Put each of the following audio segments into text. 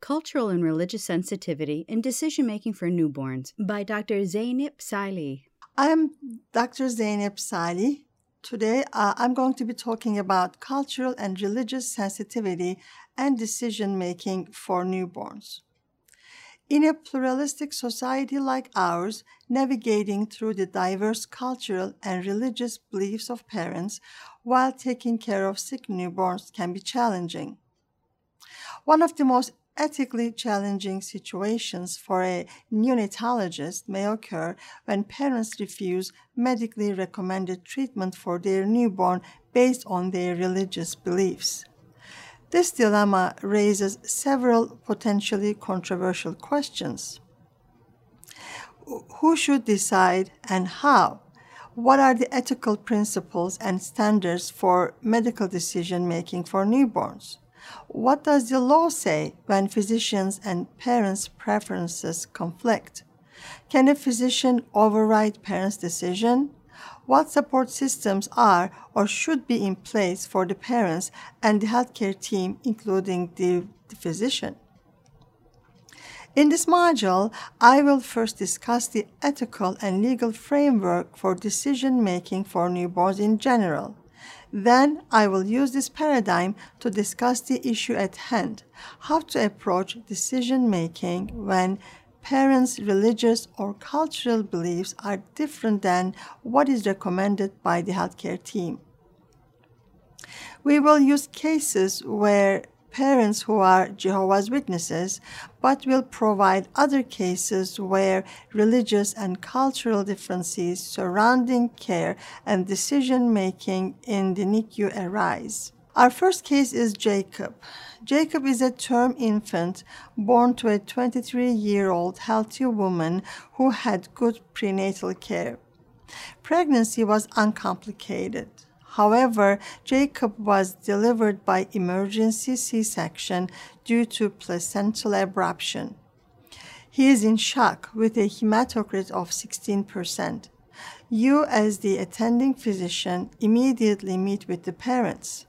Cultural and Religious Sensitivity in Decision Making for Newborns by Dr. Zeynep Salih. I am Dr. Zeynep Salih. Today uh, I'm going to be talking about cultural and religious sensitivity and decision making for newborns. In a pluralistic society like ours, navigating through the diverse cultural and religious beliefs of parents while taking care of sick newborns can be challenging. One of the most ethically challenging situations for a neonatologist may occur when parents refuse medically recommended treatment for their newborn based on their religious beliefs. This dilemma raises several potentially controversial questions. Who should decide and how? What are the ethical principles and standards for medical decision making for newborns? What does the law say when physicians and parents' preferences conflict? Can a physician override parents' decision? What support systems are or should be in place for the parents and the healthcare team, including the, the physician? In this module, I will first discuss the ethical and legal framework for decision making for newborns in general. Then I will use this paradigm to discuss the issue at hand how to approach decision making when parents' religious or cultural beliefs are different than what is recommended by the healthcare team. We will use cases where parents who are Jehovah's Witnesses, but will provide other cases where religious and cultural differences surrounding care and decision making in the NICU arise. Our first case is Jacob. Jacob is a term infant born to a 23 year old healthy woman who had good prenatal care. Pregnancy was uncomplicated. However, Jacob was delivered by emergency C section due to placental abruption. He is in shock with a hematocrit of 16%. You, as the attending physician, immediately meet with the parents.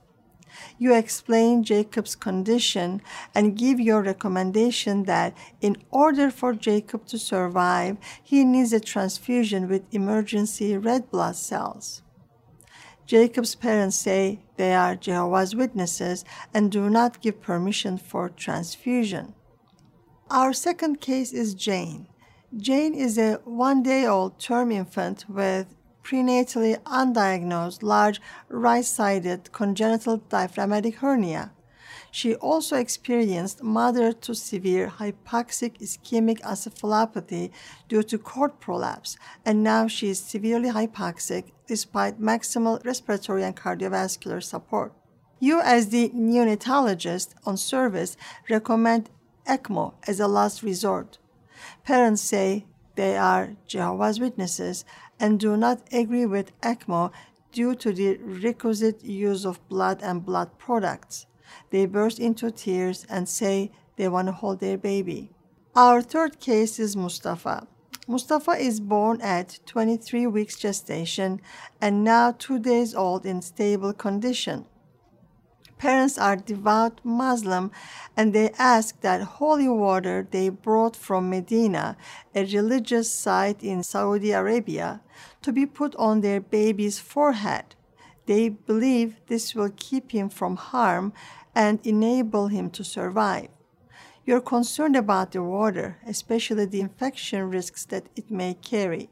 You explain Jacob's condition and give your recommendation that in order for Jacob to survive, he needs a transfusion with emergency red blood cells. Jacob's parents say they are Jehovah's Witnesses and do not give permission for transfusion. Our second case is Jane. Jane is a one day old term infant with prenatally undiagnosed large right sided congenital diaphragmatic hernia. She also experienced moderate to severe hypoxic ischemic encephalopathy due to cord prolapse, and now she is severely hypoxic despite maximal respiratory and cardiovascular support. You, as the neonatologist on service, recommend ECMO as a last resort. Parents say they are Jehovah's Witnesses and do not agree with ECMO due to the requisite use of blood and blood products they burst into tears and say they want to hold their baby. Our third case is Mustafa. Mustafa is born at 23 weeks gestation and now two days old in stable condition. Parents are devout Muslim and they ask that holy water they brought from Medina, a religious site in Saudi Arabia, to be put on their baby's forehead. They believe this will keep him from harm and enable him to survive. You're concerned about the water, especially the infection risks that it may carry.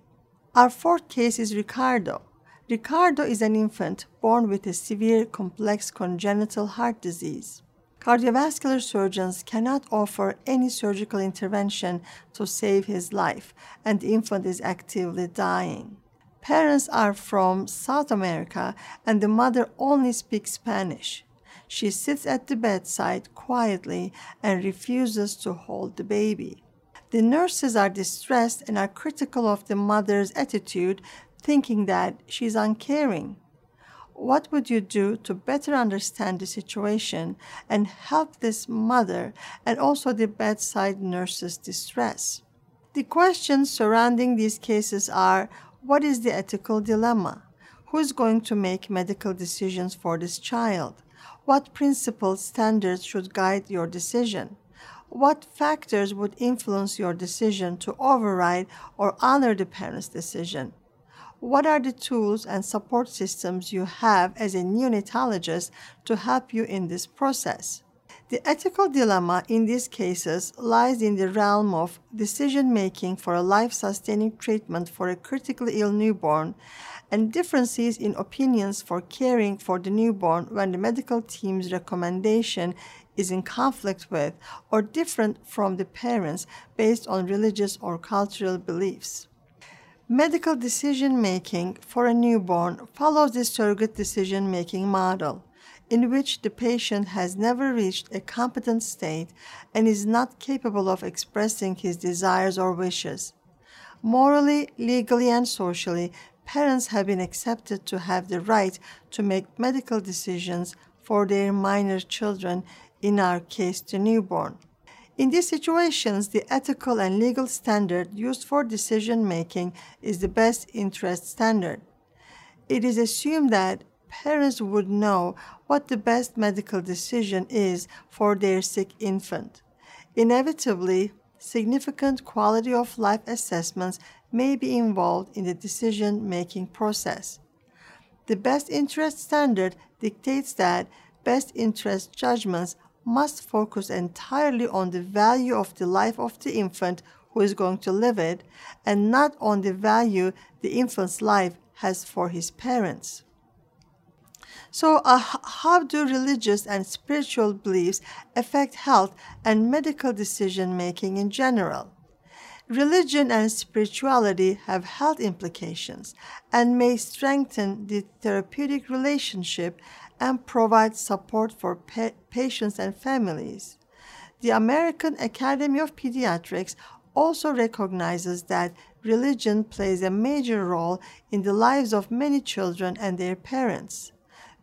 Our fourth case is Ricardo. Ricardo is an infant born with a severe complex congenital heart disease. Cardiovascular surgeons cannot offer any surgical intervention to save his life, and the infant is actively dying. Parents are from South America, and the mother only speaks Spanish. She sits at the bedside quietly and refuses to hold the baby. The nurses are distressed and are critical of the mother's attitude, thinking that she's uncaring. What would you do to better understand the situation and help this mother and also the bedside nurse's distress? The questions surrounding these cases are what is the ethical dilemma? Who is going to make medical decisions for this child? What principles, standards should guide your decision? What factors would influence your decision to override or honor the parent's decision? What are the tools and support systems you have as a neonatologist to help you in this process? The ethical dilemma in these cases lies in the realm of decision making for a life sustaining treatment for a critically ill newborn and differences in opinions for caring for the newborn when the medical team's recommendation is in conflict with or different from the parents based on religious or cultural beliefs. Medical decision making for a newborn follows the surrogate decision making model, in which the patient has never reached a competent state and is not capable of expressing his desires or wishes. Morally, legally, and socially, parents have been accepted to have the right to make medical decisions for their minor children, in our case, the newborn. In these situations, the ethical and legal standard used for decision making is the best interest standard. It is assumed that parents would know what the best medical decision is for their sick infant. Inevitably, significant quality of life assessments may be involved in the decision making process. The best interest standard dictates that best interest judgments must focus entirely on the value of the life of the infant who is going to live it and not on the value the infant's life has for his parents. So, uh, how do religious and spiritual beliefs affect health and medical decision making in general? Religion and spirituality have health implications and may strengthen the therapeutic relationship and provide support for pa- patients and families. The American Academy of Pediatrics also recognizes that religion plays a major role in the lives of many children and their parents.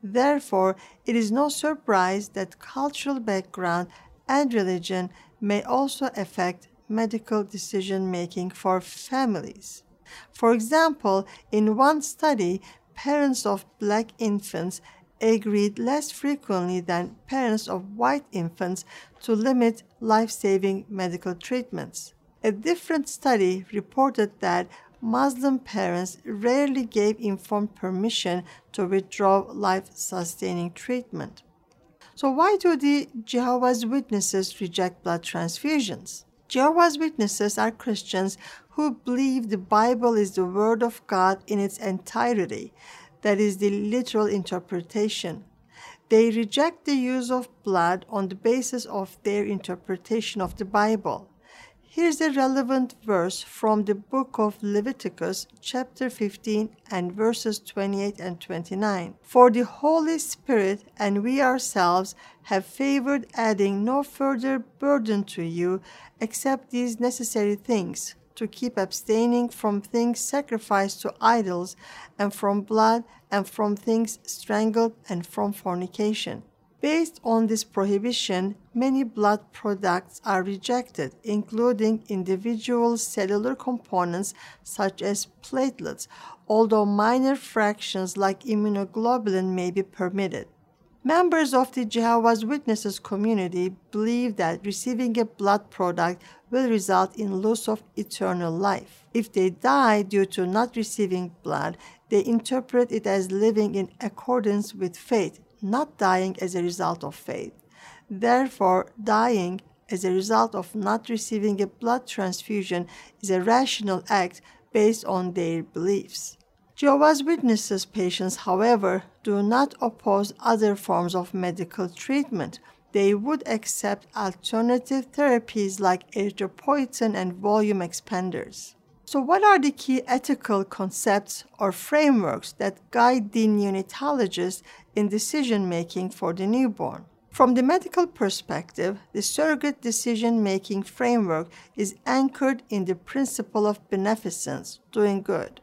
Therefore, it is no surprise that cultural background and religion may also affect medical decision making for families. For example, in one study, parents of black infants agreed less frequently than parents of white infants to limit life saving medical treatments. A different study reported that Muslim parents rarely gave informed permission to withdraw life sustaining treatment. So, why do the Jehovah's Witnesses reject blood transfusions? Jehovah's Witnesses are Christians who believe the Bible is the Word of God in its entirety that is the literal interpretation. They reject the use of blood on the basis of their interpretation of the Bible. Here's a relevant verse from the book of Leviticus, chapter 15, and verses 28 and 29. For the Holy Spirit and we ourselves have favored adding no further burden to you except these necessary things to keep abstaining from things sacrificed to idols, and from blood, and from things strangled, and from fornication. Based on this prohibition, many blood products are rejected, including individual cellular components such as platelets, although minor fractions like immunoglobulin may be permitted. Members of the Jehovah's Witnesses community believe that receiving a blood product will result in loss of eternal life. If they die due to not receiving blood, they interpret it as living in accordance with faith, not dying as a result of faith. Therefore, dying as a result of not receiving a blood transfusion is a rational act based on their beliefs. Jehovah's Witnesses patients, however, do not oppose other forms of medical treatment. They would accept alternative therapies like erythropoietin and volume expanders. So, what are the key ethical concepts or frameworks that guide the neonatologist in decision making for the newborn? From the medical perspective, the surrogate decision making framework is anchored in the principle of beneficence, doing good.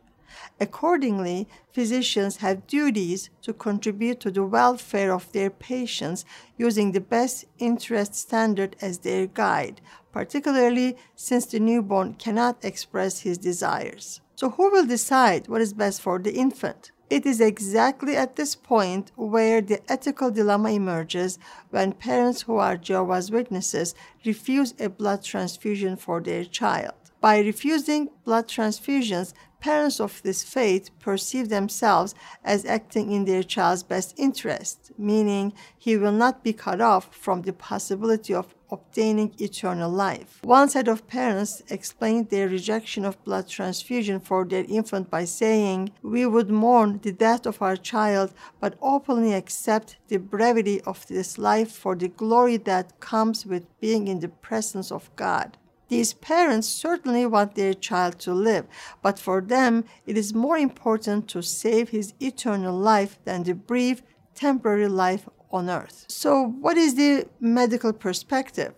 Accordingly, physicians have duties to contribute to the welfare of their patients using the best interest standard as their guide, particularly since the newborn cannot express his desires. So, who will decide what is best for the infant? It is exactly at this point where the ethical dilemma emerges when parents who are Jehovah's Witnesses refuse a blood transfusion for their child. By refusing blood transfusions, parents of this faith perceive themselves as acting in their child's best interest, meaning he will not be cut off from the possibility of obtaining eternal life. One set of parents explained their rejection of blood transfusion for their infant by saying, We would mourn the death of our child, but openly accept the brevity of this life for the glory that comes with being in the presence of God. These parents certainly want their child to live, but for them it is more important to save his eternal life than the brief, temporary life on earth. So, what is the medical perspective?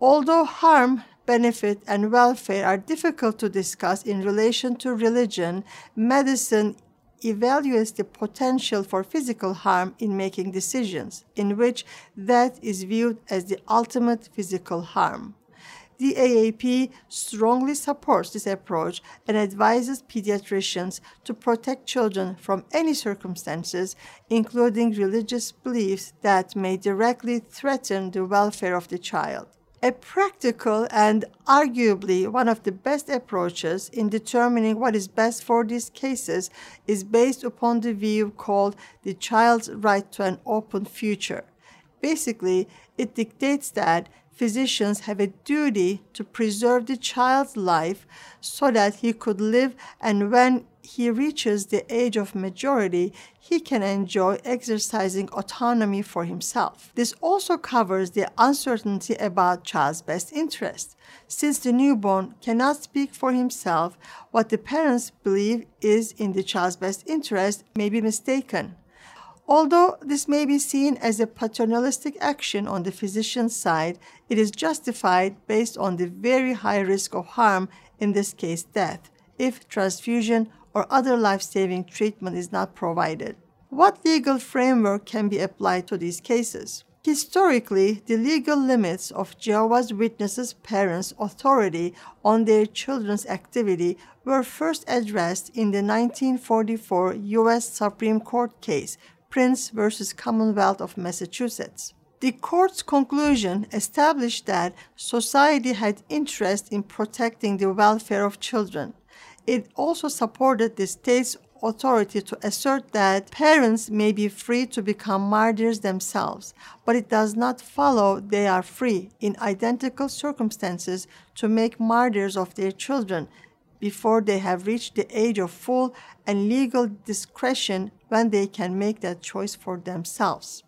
Although harm, benefit, and welfare are difficult to discuss in relation to religion, medicine evaluates the potential for physical harm in making decisions, in which that is viewed as the ultimate physical harm. The AAP strongly supports this approach and advises pediatricians to protect children from any circumstances, including religious beliefs that may directly threaten the welfare of the child. A practical and arguably one of the best approaches in determining what is best for these cases is based upon the view called the child's right to an open future. Basically, it dictates that physicians have a duty to preserve the child's life so that he could live and when he reaches the age of majority, he can enjoy exercising autonomy for himself. This also covers the uncertainty about child's best interest. Since the newborn cannot speak for himself, what the parents believe is in the child's best interest may be mistaken. Although this may be seen as a paternalistic action on the physician's side, it is justified based on the very high risk of harm, in this case death, if transfusion or other life saving treatment is not provided. What legal framework can be applied to these cases? Historically, the legal limits of Jehovah's Witnesses' parents' authority on their children's activity were first addressed in the 1944 U.S. Supreme Court case Prince versus Commonwealth of Massachusetts. The court's conclusion established that society had interest in protecting the welfare of children. It also supported the state's authority to assert that parents may be free to become martyrs themselves, but it does not follow they are free in identical circumstances to make martyrs of their children before they have reached the age of full and legal discretion when they can make that choice for themselves.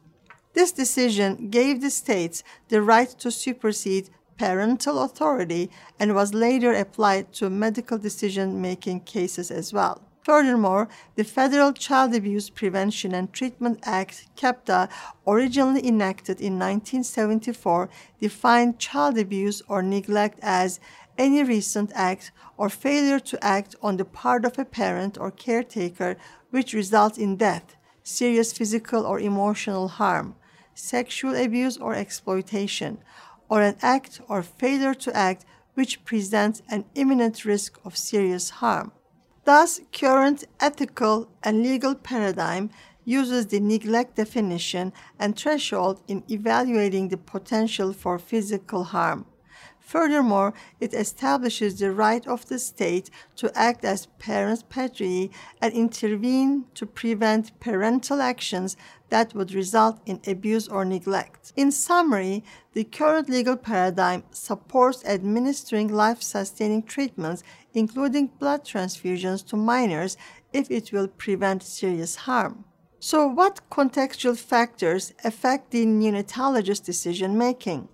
This decision gave the states the right to supersede parental authority and was later applied to medical decision making cases as well. Furthermore, the Federal Child Abuse Prevention and Treatment Act, CAPTA, originally enacted in 1974, defined child abuse or neglect as any recent act or failure to act on the part of a parent or caretaker which results in death, serious physical or emotional harm, sexual abuse or exploitation, or an act or failure to act which presents an imminent risk of serious harm. Thus, current ethical and legal paradigm uses the neglect definition and threshold in evaluating the potential for physical harm. Furthermore, it establishes the right of the state to act as parens patriae and intervene to prevent parental actions that would result in abuse or neglect. In summary, the current legal paradigm supports administering life sustaining treatments, including blood transfusions, to minors if it will prevent serious harm. So, what contextual factors affect the neonatologist's decision making?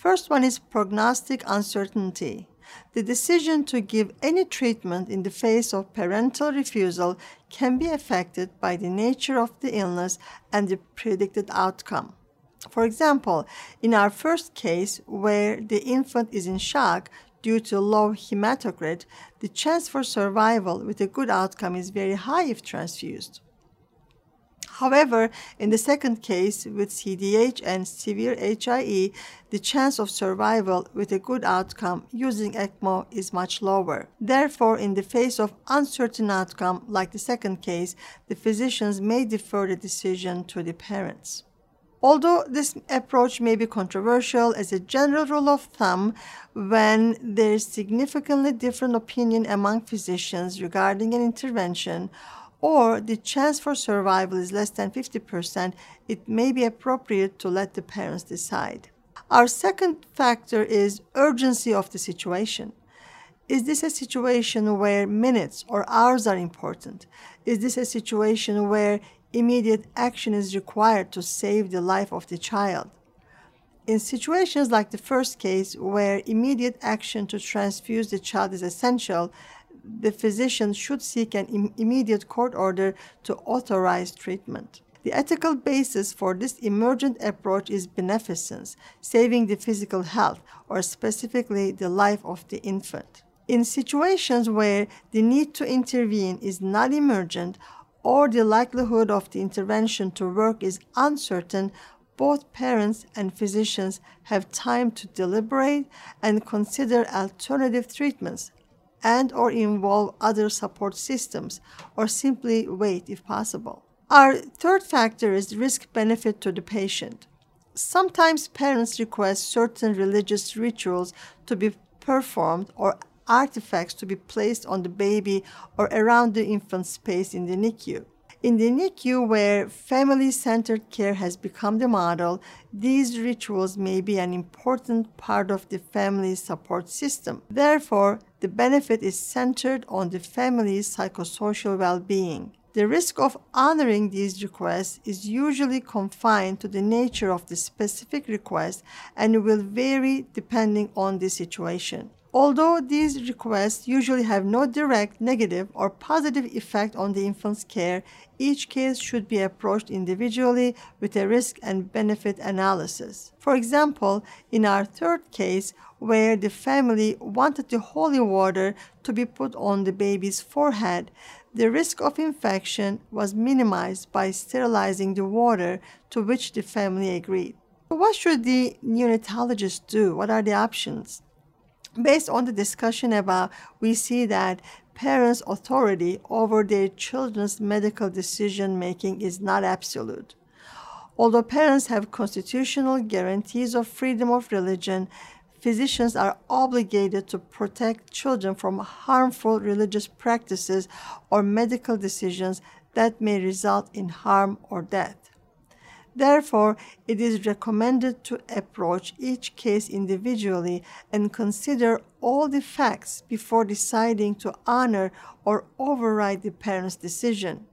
First one is prognostic uncertainty. The decision to give any treatment in the face of parental refusal can be affected by the nature of the illness and the predicted outcome. For example, in our first case, where the infant is in shock due to low hematocrit, the chance for survival with a good outcome is very high if transfused. However, in the second case with CDH and severe HIE, the chance of survival with a good outcome using ECMO is much lower. Therefore, in the face of uncertain outcome like the second case, the physicians may defer the decision to the parents. Although this approach may be controversial, as a general rule of thumb, when there is significantly different opinion among physicians regarding an intervention, or the chance for survival is less than 50%, it may be appropriate to let the parents decide. Our second factor is urgency of the situation. Is this a situation where minutes or hours are important? Is this a situation where immediate action is required to save the life of the child? In situations like the first case, where immediate action to transfuse the child is essential, the physician should seek an Im- immediate court order to authorize treatment. The ethical basis for this emergent approach is beneficence, saving the physical health, or specifically the life of the infant. In situations where the need to intervene is not emergent or the likelihood of the intervention to work is uncertain, both parents and physicians have time to deliberate and consider alternative treatments and or involve other support systems or simply wait if possible. Our third factor is risk benefit to the patient. Sometimes parents request certain religious rituals to be performed or artifacts to be placed on the baby or around the infant space in the NICU. In the NICU, where family centered care has become the model, these rituals may be an important part of the family support system. Therefore, the benefit is centered on the family's psychosocial well being. The risk of honoring these requests is usually confined to the nature of the specific request and will vary depending on the situation. Although these requests usually have no direct negative or positive effect on the infant's care, each case should be approached individually with a risk and benefit analysis. For example, in our third case, where the family wanted the holy water to be put on the baby's forehead, the risk of infection was minimized by sterilizing the water to which the family agreed. What should the neonatologist do? What are the options? Based on the discussion above, we see that parents' authority over their children's medical decision making is not absolute. Although parents have constitutional guarantees of freedom of religion, physicians are obligated to protect children from harmful religious practices or medical decisions that may result in harm or death. Therefore, it is recommended to approach each case individually and consider all the facts before deciding to honor or override the parent's decision.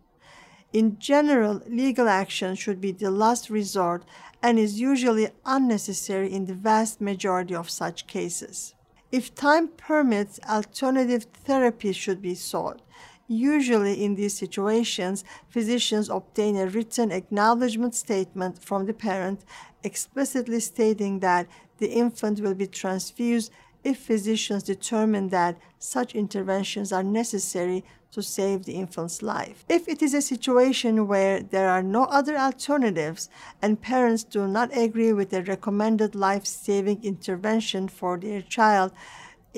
In general, legal action should be the last resort and is usually unnecessary in the vast majority of such cases. If time permits, alternative therapy should be sought. Usually, in these situations, physicians obtain a written acknowledgement statement from the parent explicitly stating that the infant will be transfused if physicians determine that such interventions are necessary to save the infant's life. If it is a situation where there are no other alternatives and parents do not agree with the recommended life saving intervention for their child,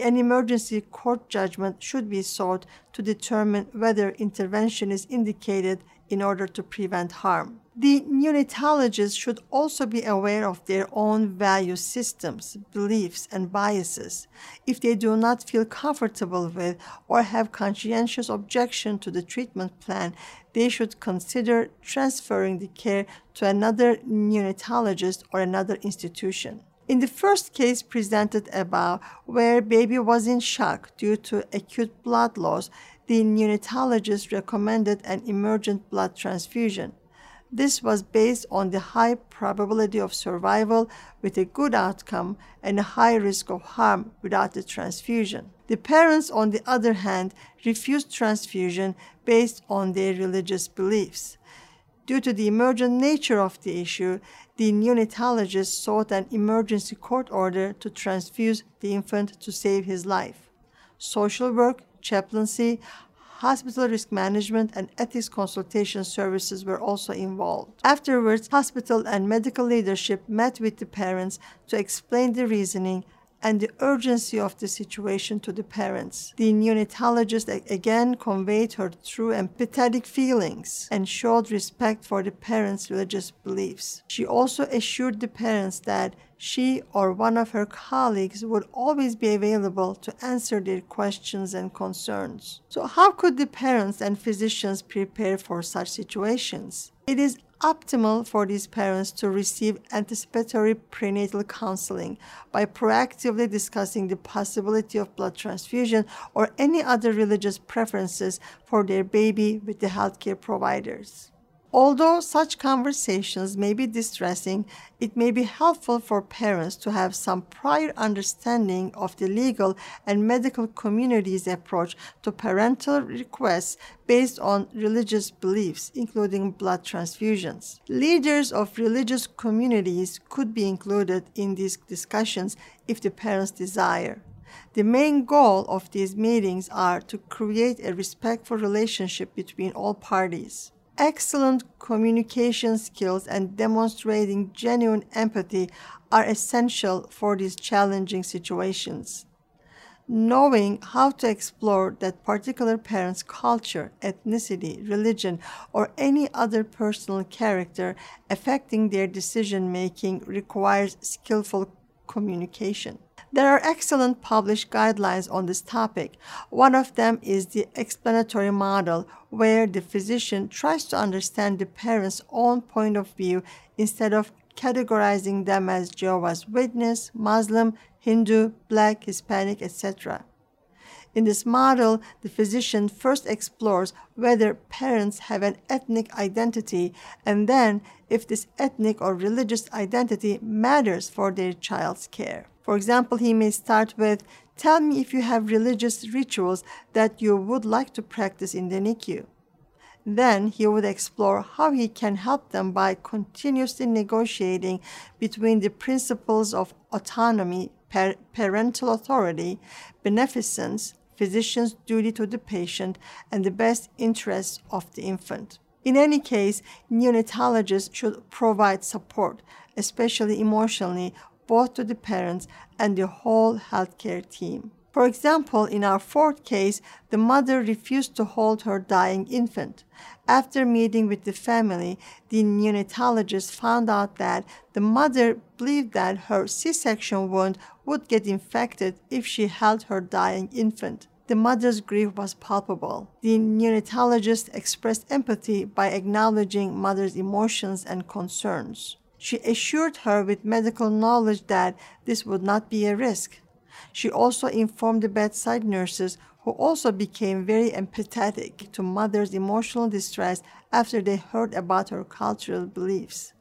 an emergency court judgment should be sought to determine whether intervention is indicated in order to prevent harm. The neonatologist should also be aware of their own value systems, beliefs, and biases. If they do not feel comfortable with or have conscientious objection to the treatment plan, they should consider transferring the care to another neonatologist or another institution. In the first case presented above, where baby was in shock due to acute blood loss, the neonatologist recommended an emergent blood transfusion. This was based on the high probability of survival with a good outcome and a high risk of harm without the transfusion. The parents, on the other hand, refused transfusion based on their religious beliefs. Due to the emergent nature of the issue, the neonatologist sought an emergency court order to transfuse the infant to save his life. Social work, chaplaincy, hospital risk management, and ethics consultation services were also involved. Afterwards, hospital and medical leadership met with the parents to explain the reasoning and the urgency of the situation to the parents. The neonatologist again conveyed her true empathetic feelings and showed respect for the parents' religious beliefs. She also assured the parents that she or one of her colleagues would always be available to answer their questions and concerns. So, how could the parents and physicians prepare for such situations? It is optimal for these parents to receive anticipatory prenatal counseling by proactively discussing the possibility of blood transfusion or any other religious preferences for their baby with the healthcare providers. Although such conversations may be distressing, it may be helpful for parents to have some prior understanding of the legal and medical community's approach to parental requests based on religious beliefs, including blood transfusions. Leaders of religious communities could be included in these discussions if the parents desire. The main goal of these meetings are to create a respectful relationship between all parties excellent communication skills and demonstrating genuine empathy are essential for these challenging situations. Knowing how to explore that particular parent's culture, ethnicity, religion, or any other personal character affecting their decision making requires skillful communication. There are excellent published guidelines on this topic. One of them is the explanatory model, where the physician tries to understand the parent's own point of view instead of categorizing them as Jehovah's Witness, Muslim, Hindu, Black, Hispanic, etc. In this model, the physician first explores whether parents have an ethnic identity and then if this ethnic or religious identity matters for their child's care. For example, he may start with, Tell me if you have religious rituals that you would like to practice in the NICU. Then he would explore how he can help them by continuously negotiating between the principles of autonomy, par- parental authority, beneficence, physician's duty to the patient, and the best interests of the infant. In any case, neonatologists should provide support, especially emotionally, both to the parents and the whole healthcare team. For example, in our fourth case, the mother refused to hold her dying infant. After meeting with the family, the neonatologist found out that the mother believed that her C section wound would get infected if she held her dying infant. The mother's grief was palpable. The neonatologist expressed empathy by acknowledging mother's emotions and concerns. She assured her with medical knowledge that this would not be a risk. She also informed the bedside nurses, who also became very empathetic to mother's emotional distress after they heard about her cultural beliefs.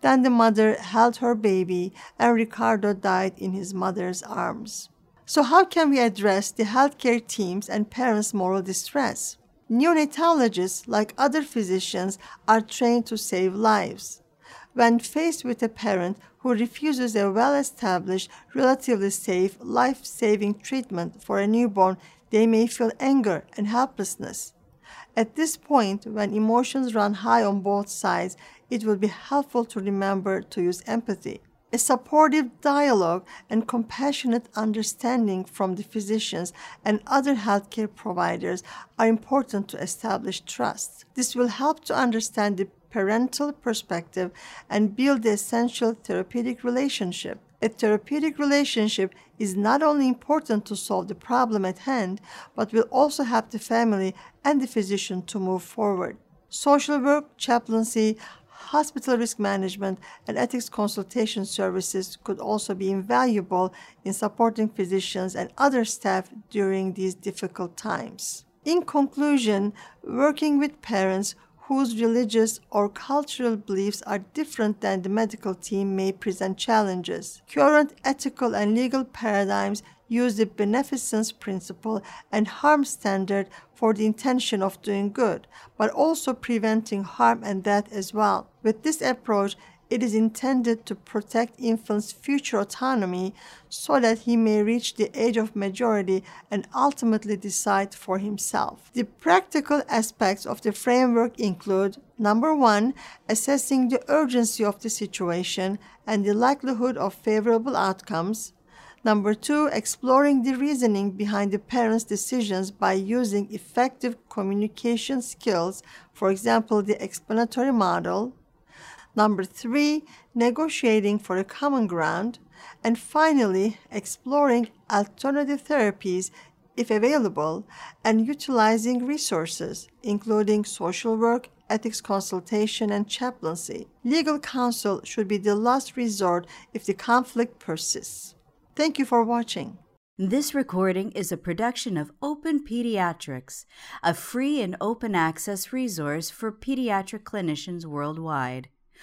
Then the mother held her baby, and Ricardo died in his mother's arms. So, how can we address the healthcare teams and parents' moral distress? Neonatologists, like other physicians, are trained to save lives. When faced with a parent who refuses a well established, relatively safe, life saving treatment for a newborn, they may feel anger and helplessness. At this point, when emotions run high on both sides, it will be helpful to remember to use empathy. A supportive dialogue and compassionate understanding from the physicians and other healthcare providers are important to establish trust. This will help to understand the parental perspective and build the essential therapeutic relationship. A therapeutic relationship is not only important to solve the problem at hand, but will also help the family and the physician to move forward. Social work, chaplaincy, hospital risk management, and ethics consultation services could also be invaluable in supporting physicians and other staff during these difficult times. In conclusion, working with parents whose religious or cultural beliefs are different than the medical team may present challenges. Current ethical and legal paradigms use the beneficence principle and harm standard for the intention of doing good, but also preventing harm and death as well. With this approach, it is intended to protect infant's future autonomy so that he may reach the age of majority and ultimately decide for himself. The practical aspects of the framework include number one, assessing the urgency of the situation and the likelihood of favorable outcomes. Number two, exploring the reasoning behind the parents' decisions by using effective communication skills, for example, the explanatory model. Number three, negotiating for a common ground. And finally, exploring alternative therapies if available and utilizing resources, including social work, ethics consultation, and chaplaincy. Legal counsel should be the last resort if the conflict persists. Thank you for watching. This recording is a production of Open Pediatrics, a free and open access resource for pediatric clinicians worldwide.